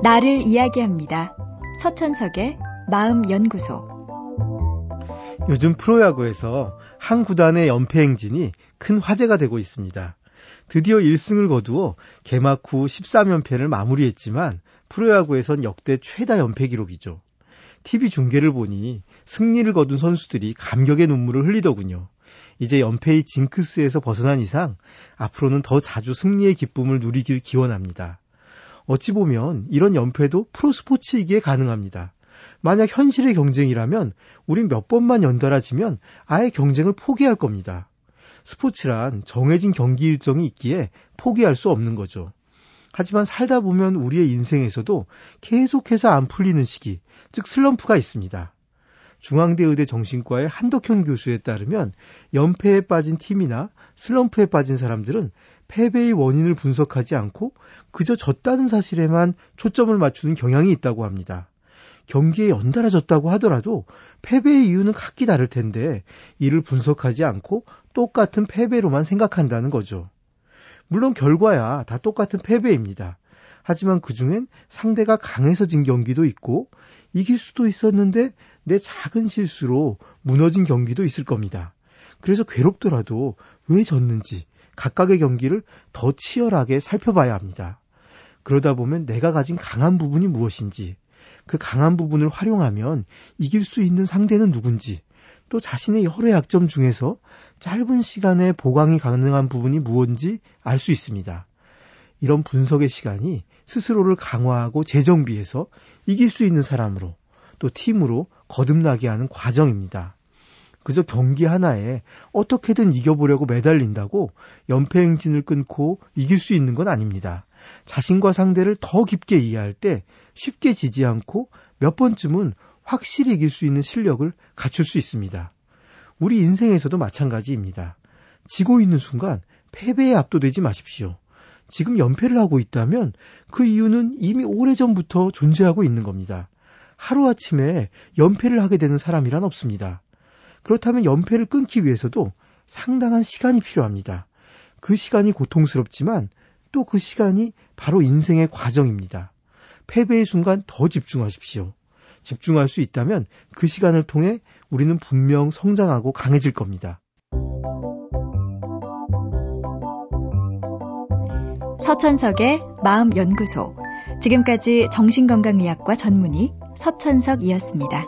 나를 이야기합니다. 서천석의 마음연구소. 요즘 프로야구에서 한 구단의 연패 행진이 큰 화제가 되고 있습니다. 드디어 1승을 거두어 개막 후 13연패를 마무리했지만 프로야구에선 역대 최다 연패 기록이죠. TV 중계를 보니 승리를 거둔 선수들이 감격의 눈물을 흘리더군요. 이제 연패의 징크스에서 벗어난 이상 앞으로는 더 자주 승리의 기쁨을 누리길 기원합니다. 어찌 보면 이런 연패도 프로스포츠이기에 가능합니다. 만약 현실의 경쟁이라면 우린 몇 번만 연달아 지면 아예 경쟁을 포기할 겁니다. 스포츠란 정해진 경기 일정이 있기에 포기할 수 없는 거죠. 하지만 살다 보면 우리의 인생에서도 계속해서 안 풀리는 시기, 즉 슬럼프가 있습니다. 중앙대 의대 정신과의 한덕현 교수에 따르면 연패에 빠진 팀이나 슬럼프에 빠진 사람들은 패배의 원인을 분석하지 않고 그저 졌다는 사실에만 초점을 맞추는 경향이 있다고 합니다. 경기에 연달아 졌다고 하더라도 패배의 이유는 각기 다를 텐데 이를 분석하지 않고 똑같은 패배로만 생각한다는 거죠. 물론 결과야 다 똑같은 패배입니다. 하지만 그 중엔 상대가 강해서 진 경기도 있고 이길 수도 있었는데 내 작은 실수로 무너진 경기도 있을 겁니다. 그래서 괴롭더라도 왜 졌는지 각각의 경기를 더 치열하게 살펴봐야 합니다. 그러다 보면 내가 가진 강한 부분이 무엇인지, 그 강한 부분을 활용하면 이길 수 있는 상대는 누군지, 또 자신의 여러 약점 중에서 짧은 시간에 보강이 가능한 부분이 무엇인지 알 수 있습니다. 이런 분석의 시간이 스스로를 강화하고 재정비해서 이길 수 있는 사람으로 또 팀으로 거듭나게 하는 과정입니다. 그저 경기 하나에 어떻게든 이겨보려고 매달린다고 연패 행진을 끊고 이길 수 있는 건 아닙니다. 자신과 상대를 더 깊게 이해할 때 쉽게 지지 않고 몇 번쯤은 확실히 이길 수 있는 실력을 갖출 수 있습니다. 우리 인생에서도 마찬가지입니다. 지고 있는 순간 패배에 압도되지 마십시오. 지금 연패를 하고 있다면 그 이유는 이미 오래전부터 존재하고 있는 겁니다. 하루아침에 연패를 하게 되는 사람이란 없습니다. 그렇다면 연패를 끊기 위해서도 상당한 시간이 필요합니다. 그 시간이 고통스럽지만 또 그 시간이 바로 인생의 과정입니다. 패배의 순간 더 집중하십시오. 집중할 수 있다면 그 시간을 통해 우리는 분명 성장하고 강해질 겁니다. 서천석의 마음연구소. 지금까지 정신건강의학과 전문의 서천석이었습니다.